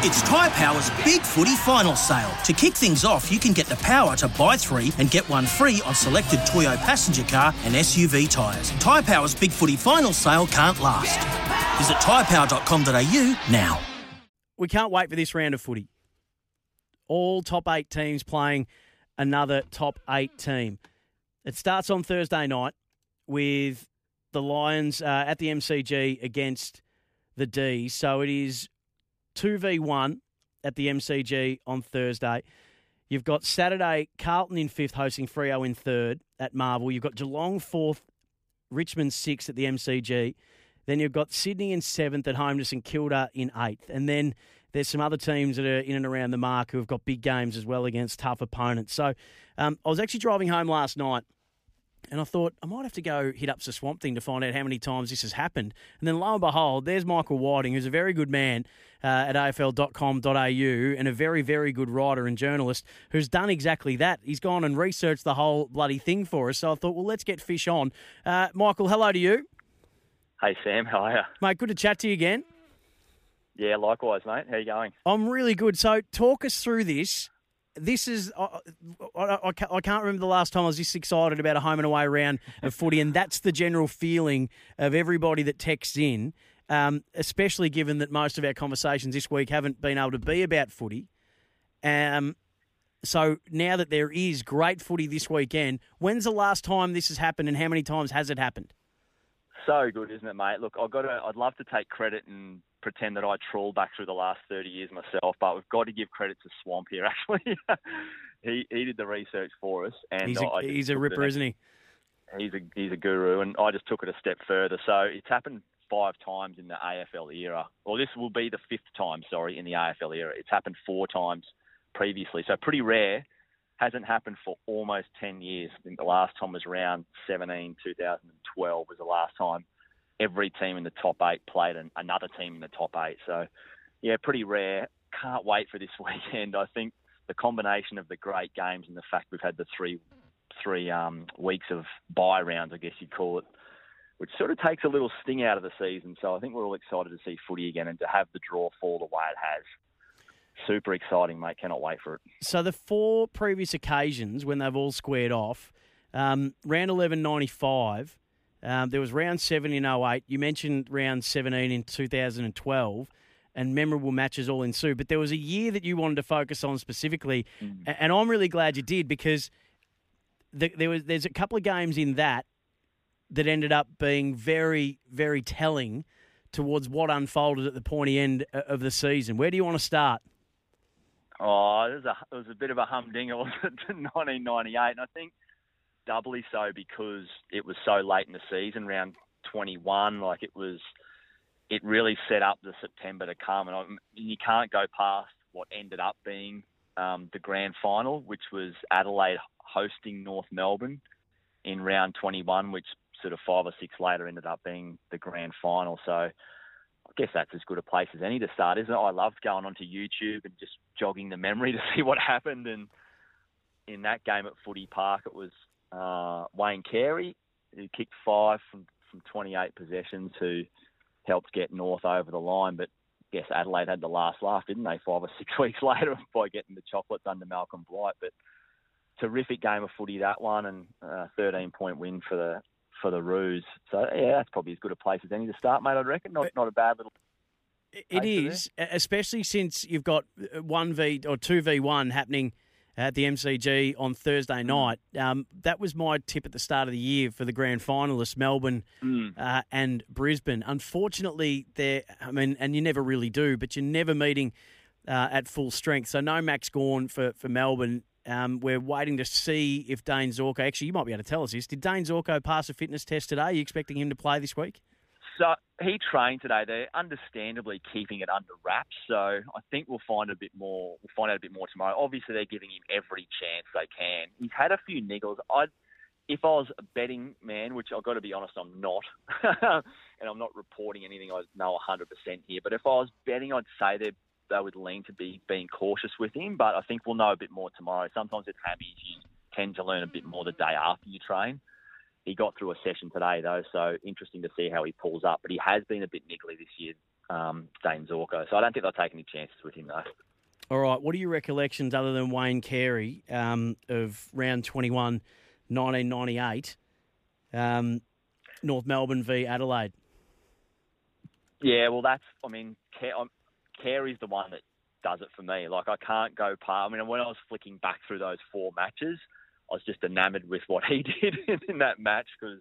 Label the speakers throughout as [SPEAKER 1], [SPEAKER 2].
[SPEAKER 1] It's Tyre Power's Big Footy Final Sale. To kick things off, you can get the power to buy three and get one free on selected Toyo passenger car and SUV tyres. Tyre Power's Big Footy Final Sale can't last. Visit tyrepower.com.au now.
[SPEAKER 2] We can't wait for this round of footy. All top eight teams playing another top eight team. It starts on Thursday night with the Lions uh, at the MCG against the D. So it is 2v1 at the MCG on Thursday. You've got Saturday, Carlton in fifth, hosting Freo in third at Marvel. You've got Geelong fourth, Richmond sixth at the MCG. Then you've got Sydney in seventh at home to St Kilda in eighth. And then there's some other teams that are in and around the mark who have got big games as well against tough opponents. So um, I was actually driving home last night and I thought I might have to go hit up the Swamp Thing to find out how many times this has happened. And then lo and behold, there's Michael Whiting, who's a very good man uh, at afl.com.au and a very, very good writer and journalist who's done exactly that. He's gone and researched the whole bloody thing for us. So I thought, well, let's get Fish on. Uh, Michael, hello to you.
[SPEAKER 3] Hey, Sam. How are you?
[SPEAKER 2] Mate, good to chat to you again.
[SPEAKER 3] Yeah, likewise, mate. How you going?
[SPEAKER 2] I'm really good. So talk us through this this is I, I, I, can't remember the last time I was this excited about a home and away round of footy, and that's the general feeling of everybody that texts in. Um, especially given that most of our conversations this week haven't been able to be about footy. Um, so now that there is great footy this weekend, when's the last time this has happened, and how many times has it happened?
[SPEAKER 3] So good, isn't it, mate? Look, I've got to, I'd love to take credit and pretend that I trawl back through the last 30 years myself, but we've got to give credit to Swamp here, actually. he, he did the research for us. and
[SPEAKER 2] He's a, he's a ripper, isn't he?
[SPEAKER 3] He's a, he's a guru, and I just took it a step further. So it's happened five times in the AFL era. Well, this will be the fifth time, sorry, in the AFL era. It's happened four times previously, so pretty rare. Hasn't happened for almost 10 years. I think the last time was around 17, 2012 was the last time every team in the top eight played an, another team in the top eight. So, yeah, pretty rare. Can't wait for this weekend. I think the combination of the great games and the fact we've had the three three um, weeks of bye rounds, I guess you'd call it, which sort of takes a little sting out of the season. So I think we're all excited to see footy again and to have the draw fall the way it has. Super exciting, mate. Cannot wait for it.
[SPEAKER 2] So the four previous occasions when they've all squared off, um, round eleven ninety five um, there was round seven in 08. You mentioned round 17 in 2012 and memorable matches all ensued. But there was a year that you wanted to focus on specifically, mm. and I'm really glad you did because the, there was there's a couple of games in that that ended up being very very telling towards what unfolded at the pointy end of the season. Where do you want to start?
[SPEAKER 3] Oh, it was a, it was a bit of a humdinger, wasn't it, 1998, and I think doubly so because it was so late in the season, round 21. Like it was, it really set up the September to come, and I, you can't go past what ended up being um, the grand final, which was Adelaide hosting North Melbourne in round 21, which sort of five or six later ended up being the grand final. So I guess that's as good a place as any to start, isn't it? I loved going onto YouTube and just jogging the memory to see what happened. And in that game at Footy Park, it was uh, Wayne Carey, who kicked five from, from 28 possessions, who helped get North over the line. But I guess Adelaide had the last laugh, didn't they, five or six weeks later by getting the chocolates under Malcolm Blight. But terrific game of footy that one, and a 13 point win for the for the Roos. So yeah, that's probably as good a place as any to start, mate. I'd reckon. Not not a bad little.
[SPEAKER 2] It is, especially since you've got one v or two v one happening at the MCG on Thursday mm. night. Um, that was my tip at the start of the year for the grand finalists, Melbourne mm. uh, and Brisbane. Unfortunately, they I mean, and you never really do, but you're never meeting uh, at full strength. So no Max Gawn for, for Melbourne. Um, we're waiting to see if Dane Zorko, actually, you might be able to tell us this. Did Dane Zorko pass a fitness test today? Are you expecting him to play this week?
[SPEAKER 3] So he trained today. They're understandably keeping it under wraps. So I think we'll find a bit more. We'll find out a bit more tomorrow. Obviously, they're giving him every chance they can. He's had a few niggles. I, if I was a betting man, which I've got to be honest, I'm not, and I'm not reporting anything I know 100% here. But if I was betting, I'd say they they would lean to be being cautious with him. But I think we'll know a bit more tomorrow. Sometimes with hammies, you tend to learn a bit more the day after you train. He got through a session today though, so interesting to see how he pulls up. But he has been a bit niggly this year, um, Dane Zorko. So I don't think they'll take any chances with him though.
[SPEAKER 2] All right. What are your recollections other than Wayne Carey um, of round 21, 1998, um, North Melbourne v Adelaide?
[SPEAKER 3] Yeah, well, that's. I mean, Carey's the one that does it for me. Like I can't go past. I mean, when I was flicking back through those four matches, I was just enamored with what he did in that match because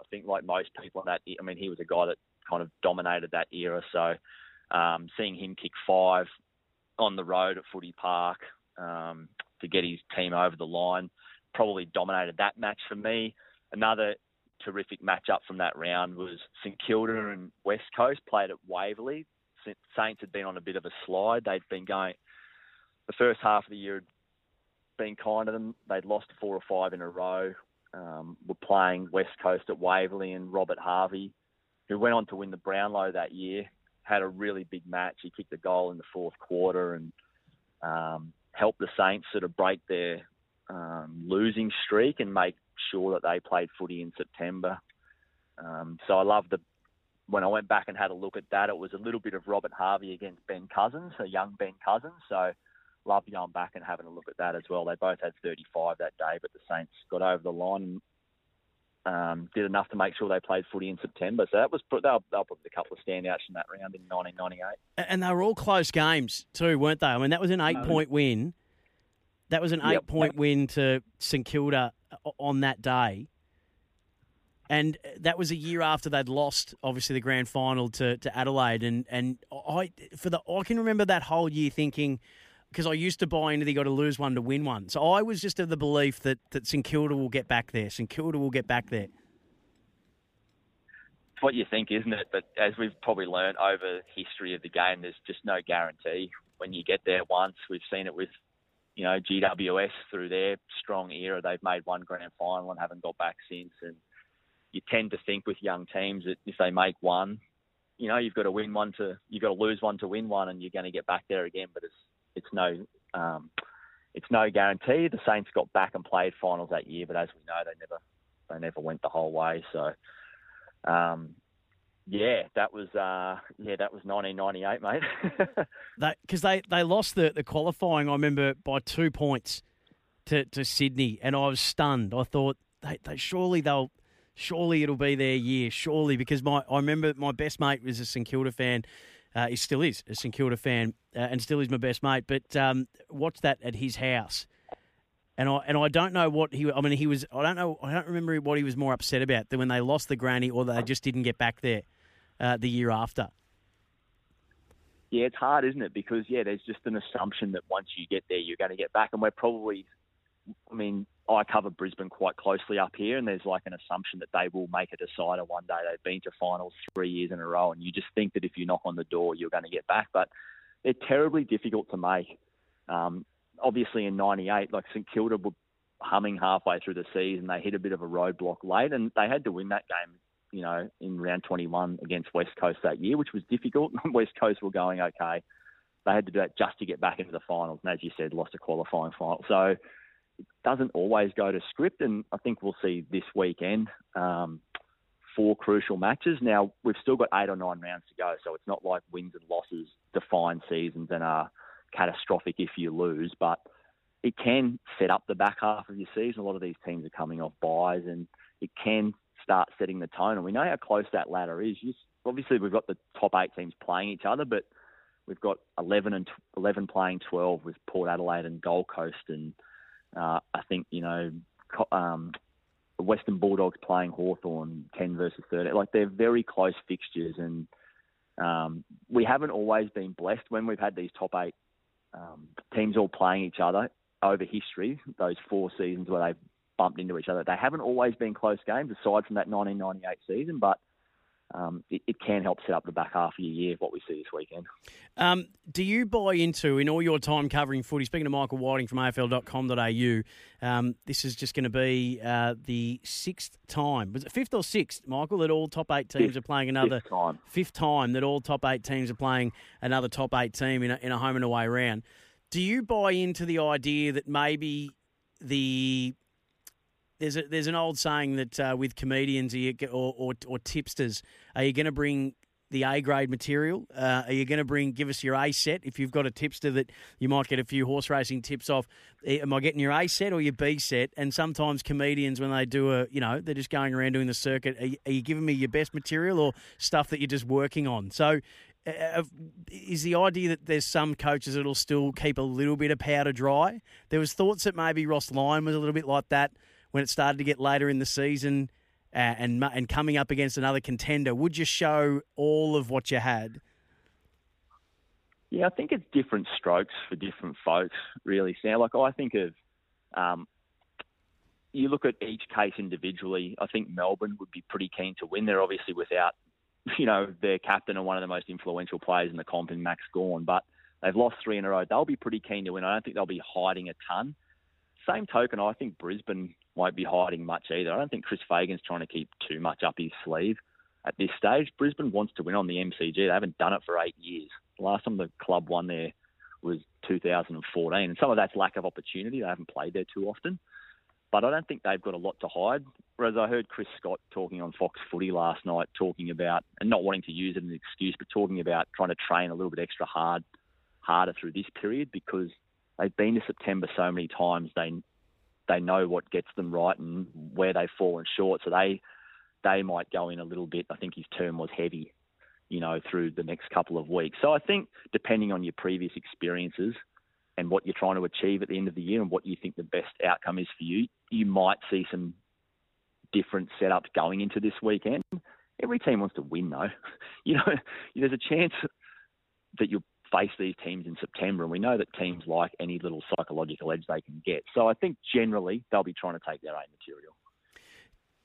[SPEAKER 3] I think, like most people that, I mean, he was a guy that kind of dominated that era. So um, seeing him kick five on the road at Footy Park um, to get his team over the line probably dominated that match for me. Another terrific matchup from that round was St Kilda and West Coast played at Waverley. Saints had been on a bit of a slide. They'd been going the first half of the year been kind to them. They'd lost four or five in a row. Um, were playing West Coast at Waverley and Robert Harvey, who went on to win the Brownlow that year, had a really big match. He kicked a goal in the fourth quarter and um, helped the Saints sort of break their um, losing streak and make sure that they played footy in September. Um, so I love the when I went back and had a look at that, it was a little bit of Robert Harvey against Ben Cousins, a young Ben Cousins. So love going back and having a look at that as well. They both had 35 that day, but the Saints got over the line and um, did enough to make sure they played footy in September. So that was they were, they were probably a couple of standouts in that round in 1998.
[SPEAKER 2] And they were all close games too, weren't they? I mean, that was an eight point win. That was an eight yep. point win to St Kilda on that day. And that was a year after they'd lost, obviously, the grand final to, to Adelaide. And, and I for the I can remember that whole year thinking, because I used to buy into the got to lose one to win one. So I was just of the belief that, that St Kilda will get back there. St Kilda will get back there.
[SPEAKER 3] It's what you think, isn't it? But as we've probably learned over history of the game, there's just no guarantee. When you get there once, we've seen it with you know, GWS through their strong era, they've made one grand final and haven't got back since. And you tend to think with young teams that if they make one, you know, you've got to win one to, you've got to lose one to win one, and you're going to get back there again. But it's it's no um, it's no guarantee. The Saints got back and played finals that year, but as we know, they never they never went the whole way. So um, yeah, that was uh, yeah, that was 1998, mate.
[SPEAKER 2] Because they, they lost the, the qualifying, I remember by two points to, to Sydney, and I was stunned. I thought they, they surely they'll surely it'll be their year, surely because my I remember my best mate was a St Kilda fan. Uh, he still is a St Kilda fan, uh, and still is my best mate. But um, watched that at his house, and I and I don't know what he. I mean, he was. I don't know. I don't remember what he was more upset about than when they lost the granny or they just didn't get back there uh, the year after.
[SPEAKER 3] Yeah, it's hard, isn't it? Because yeah, there's just an assumption that once you get there, you're going to get back, and we're probably. I mean, I cover Brisbane quite closely up here, and there's like an assumption that they will make a decider one day. They've been to finals three years in a row, and you just think that if you knock on the door, you're going to get back. But they're terribly difficult to make. Um, obviously, in '98, like St Kilda were humming halfway through the season. They hit a bit of a roadblock late, and they had to win that game you know, in round 21 against West Coast that year, which was difficult. West Coast were going okay. They had to do that just to get back into the finals. And as you said, lost a qualifying final. So it doesn't always go to script. And I think we'll see this weekend um, four crucial matches. Now, we've still got eight or nine rounds to go. So it's not like wins and losses define seasons and are catastrophic if you lose. But it can set up the back half of your season. A lot of these teams are coming off byes and it can start setting the tone. And we know how close that ladder is. You, obviously, we've got the top eight teams playing each other, but we've got 11 and 11 playing 12 with Port Adelaide and Gold Coast, and uh, I think you know um, Western Bulldogs playing Hawthorn 10 versus 30. Like they're very close fixtures, and um, we haven't always been blessed when we've had these top eight um, teams all playing each other over history. Those four seasons where they've bumped into each other. They haven't always been close games, aside from that 1998 season, but um, it, it, can help set up the back half of your year, what we see this weekend.
[SPEAKER 2] Um, do you buy into, in all your time covering footy, speaking to Michael Whiting from AFL.com.au, um, this is just going to be uh, the sixth time, was it fifth or sixth, Michael, that all top eight teams fifth, are playing another
[SPEAKER 3] fifth time.
[SPEAKER 2] fifth time that all top eight teams are playing another top eight team in a, in a home and away round. Do you buy into the idea that maybe the there's a, there's an old saying that uh, with comedians or, or, or tipsters, are you going to bring the A grade material? Uh, are you going to bring give us your A set if you've got a tipster that you might get a few horse racing tips off? Eh, am I getting your A set or your B set? And sometimes comedians when they do a you know they're just going around doing the circuit. Are you, are you giving me your best material or stuff that you're just working on? So. Uh, is the idea that there's some coaches that'll still keep a little bit of powder dry? There was thoughts that maybe Ross Lyon was a little bit like that when it started to get later in the season uh, and and coming up against another contender. Would you show all of what you had?
[SPEAKER 3] Yeah, I think it's different strokes for different folks, really, Sam. Like, I think of, um, you look at each case individually. I think Melbourne would be pretty keen to win. They're obviously without you know, their captain and one of the most influential players in the comp in Max Gawn, but they've lost three in a row. They'll be pretty keen to win. I don't think they'll be hiding a ton. Same token, I think Brisbane won't be hiding much either. I don't think Chris Fagan's trying to keep too much up his sleeve at this stage. Brisbane wants to win on the MCG. They haven't done it for eight years. The last time the club won there was 2014, and some of that's lack of opportunity. They haven't played there too often but I don't think they've got a lot to hide. Whereas I heard Chris Scott talking on Fox Footy last night, talking about and not wanting to use it as an excuse, but talking about trying to train a little bit extra hard, harder through this period because they've been to September so many times. They they know what gets them right and where they've fallen short. So they they might go in a little bit. I think his term was heavy, you know, through the next couple of weeks. So I think depending on your previous experiences, and what you're trying to achieve at the end of the year and what you think the best outcome is for you, you might see some different setups going into this weekend. Every team wants to win, though. You know, there's a chance that you'll face these teams in September, and we know that teams like any little psychological edge they can get. So I think generally they'll be trying to take their own material.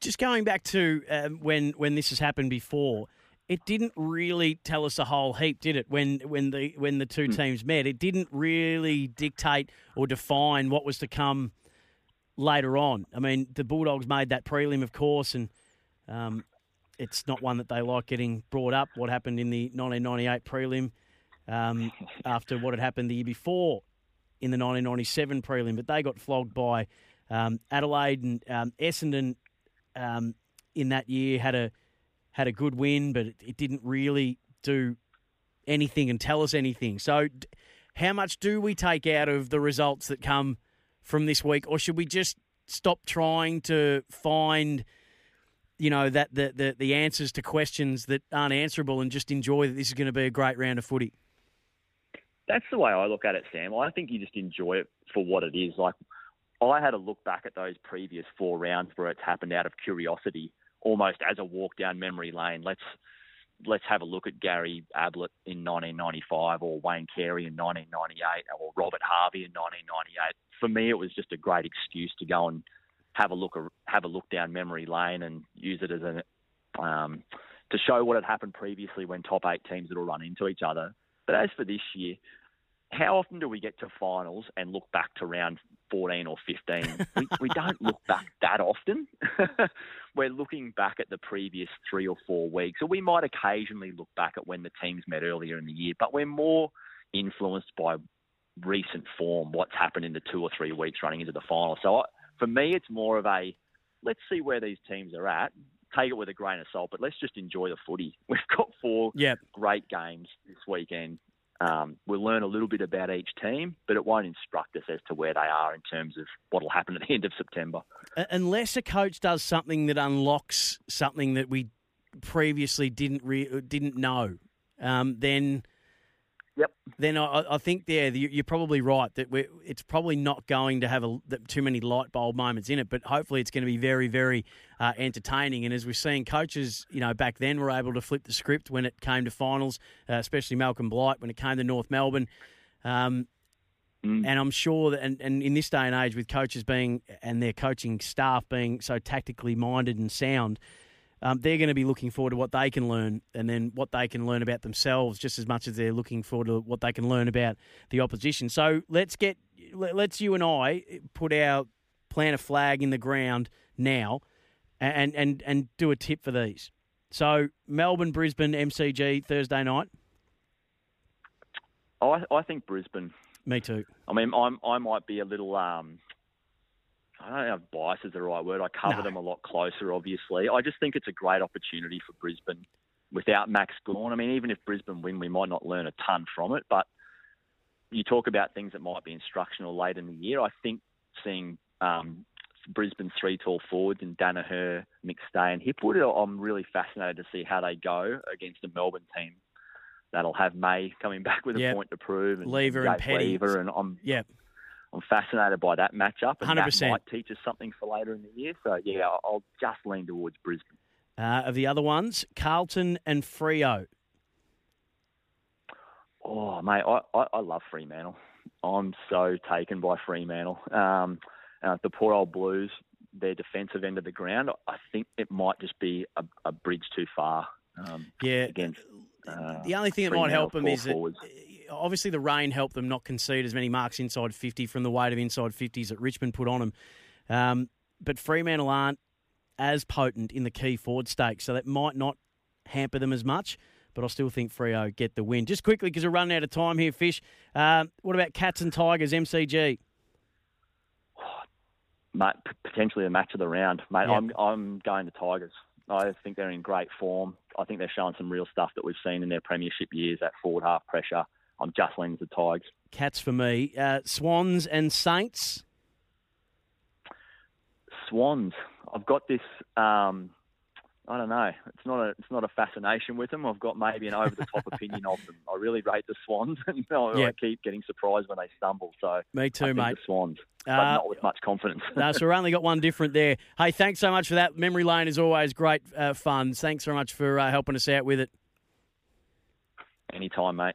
[SPEAKER 2] Just going back to um, when when this has happened before, it didn't really tell us a whole heap, did it? When when the when the two hmm. teams met, it didn't really dictate or define what was to come later on. I mean, the Bulldogs made that prelim, of course, and um, it's not one that they like getting brought up. What happened in the 1998 prelim um, after what had happened the year before in the 1997 prelim, but they got flogged by um, Adelaide and um, Essendon um, in that year had a had a good win, but it, it didn't really do anything and tell us anything. So, how much do we take out of the results that come from this week, or should we just stop trying to find, you know, that the the, the answers to questions that aren't answerable and just enjoy that this is going to be a great round of footy?
[SPEAKER 3] That's the way I look at it, Sam. I think you just enjoy it for what it is. Like I had a look back at those previous four rounds where it's happened out of curiosity almost as a walk down memory lane. Let's let's have a look at Gary Ablett in 1995 or Wayne Carey in 1998 or Robert Harvey in 1998. For me, it was just a great excuse to go and have a look have a look down memory lane and use it as an um, to show what had happened previously when top eight teams would all run into each other. But as for this year, how often do we get to finals and look back to round 14 or 15? we, we don't look back that often. We're looking back at the previous three or four weeks, or we might occasionally look back at when the teams met earlier in the year, but we're more influenced by recent form, what's happened in the two or three weeks running into the final. So I, for me, it's more of a let's see where these teams are at. Take it with a grain of salt, but let's just enjoy the footy. We've got four yep. great games this weekend um, we'll learn a little bit about each team, but it won't instruct us as to where they are in terms of what will happen at the end of September.
[SPEAKER 2] Unless a coach does something that unlocks something that we previously didn't re- didn't know, um, then
[SPEAKER 3] Yep.
[SPEAKER 2] Then I, I think yeah, you're probably right that it's probably not going to have a, too many light bulb moments in it, but hopefully it's going to be very, very uh, entertaining. And as we're seeing, coaches, you know, back then were able to flip the script when it came to finals, uh, especially Malcolm Blight when it came to North Melbourne. Um, mm. And I'm sure that, and, and in this day and age, with coaches being and their coaching staff being so tactically minded and sound, um, they're going to be looking forward to what they can learn and then what they can learn about themselves just as much as they're looking forward to what they can learn about the opposition. So let's get, let's you and I put our, plant a flag in the ground now and, and, and do a tip for these. So Melbourne, Brisbane, MCG Thursday night.
[SPEAKER 3] I, I think Brisbane.
[SPEAKER 2] Me too.
[SPEAKER 3] I mean, I'm, I might be a little um, I don't know if bias is the right word. I cover no. them a lot closer, obviously. I just think it's a great opportunity for Brisbane without Max Gawn. I mean, even if Brisbane win, we might not learn a ton from it, but you talk about things that might be instructional late in the year. I think seeing um, Brisbane's three tall forwards in Daniher, McStay, and Hipwood, I'm really fascinated to see how they go against a Melbourne team that'll have May coming back with a
[SPEAKER 2] Yep.
[SPEAKER 3] point to prove, and
[SPEAKER 2] Lever and Petty.
[SPEAKER 3] Lever, and I'm
[SPEAKER 2] Yeah.
[SPEAKER 3] I'm fascinated by that matchup, and
[SPEAKER 2] 100%.
[SPEAKER 3] that might teach us something for later in the year. So yeah, I'll- just lean towards Brisbane.
[SPEAKER 2] Uh, of the other ones, Carlton and Freo.
[SPEAKER 3] Oh, mate, I, I, I love Fremantle. I'm so taken by Fremantle. Um, uh, the poor old Blues, their defensive end of the ground, I think it might just be a, a bridge too far um,
[SPEAKER 2] Yeah.
[SPEAKER 3] against. Uh,
[SPEAKER 2] The only thing that might help them is that uh, obviously the rain helped them not concede as many marks inside 50 from the weight of inside 50s that Richmond put on them. Um, but Fremantle aren't as potent in the key forward stakes, so that might not hamper them as much. But I still think Freo get the win. Just quickly, because we're running out of time here, Fish. Um, what about Cats and Tigers, MCG?
[SPEAKER 3] mate, potentially the match of the round, mate.
[SPEAKER 2] Yep.
[SPEAKER 3] I'm I'm going to Tigers. I think they're in great form. I think they're showing some real stuff that we've seen in their premiership years. That forward half pressure. I'm just leaning to Tigers.
[SPEAKER 2] Cats for me. Uh, Swans and Saints.
[SPEAKER 3] Swans. I've got this. Um, I don't know. It's not a it's not a fascination with them. I've got maybe an over the top opinion of them. I really rate the Swans, and I,
[SPEAKER 2] Yeah.
[SPEAKER 3] I keep getting surprised when they stumble. So
[SPEAKER 2] Me too, mate.
[SPEAKER 3] the Swans, but
[SPEAKER 2] Uh,
[SPEAKER 3] not with much confidence.
[SPEAKER 2] no, so we've only got one different there. Hey, thanks so much for that. Memory lane is always great uh, fun. Thanks so much for uh, helping us out with it.
[SPEAKER 3] Anytime, mate.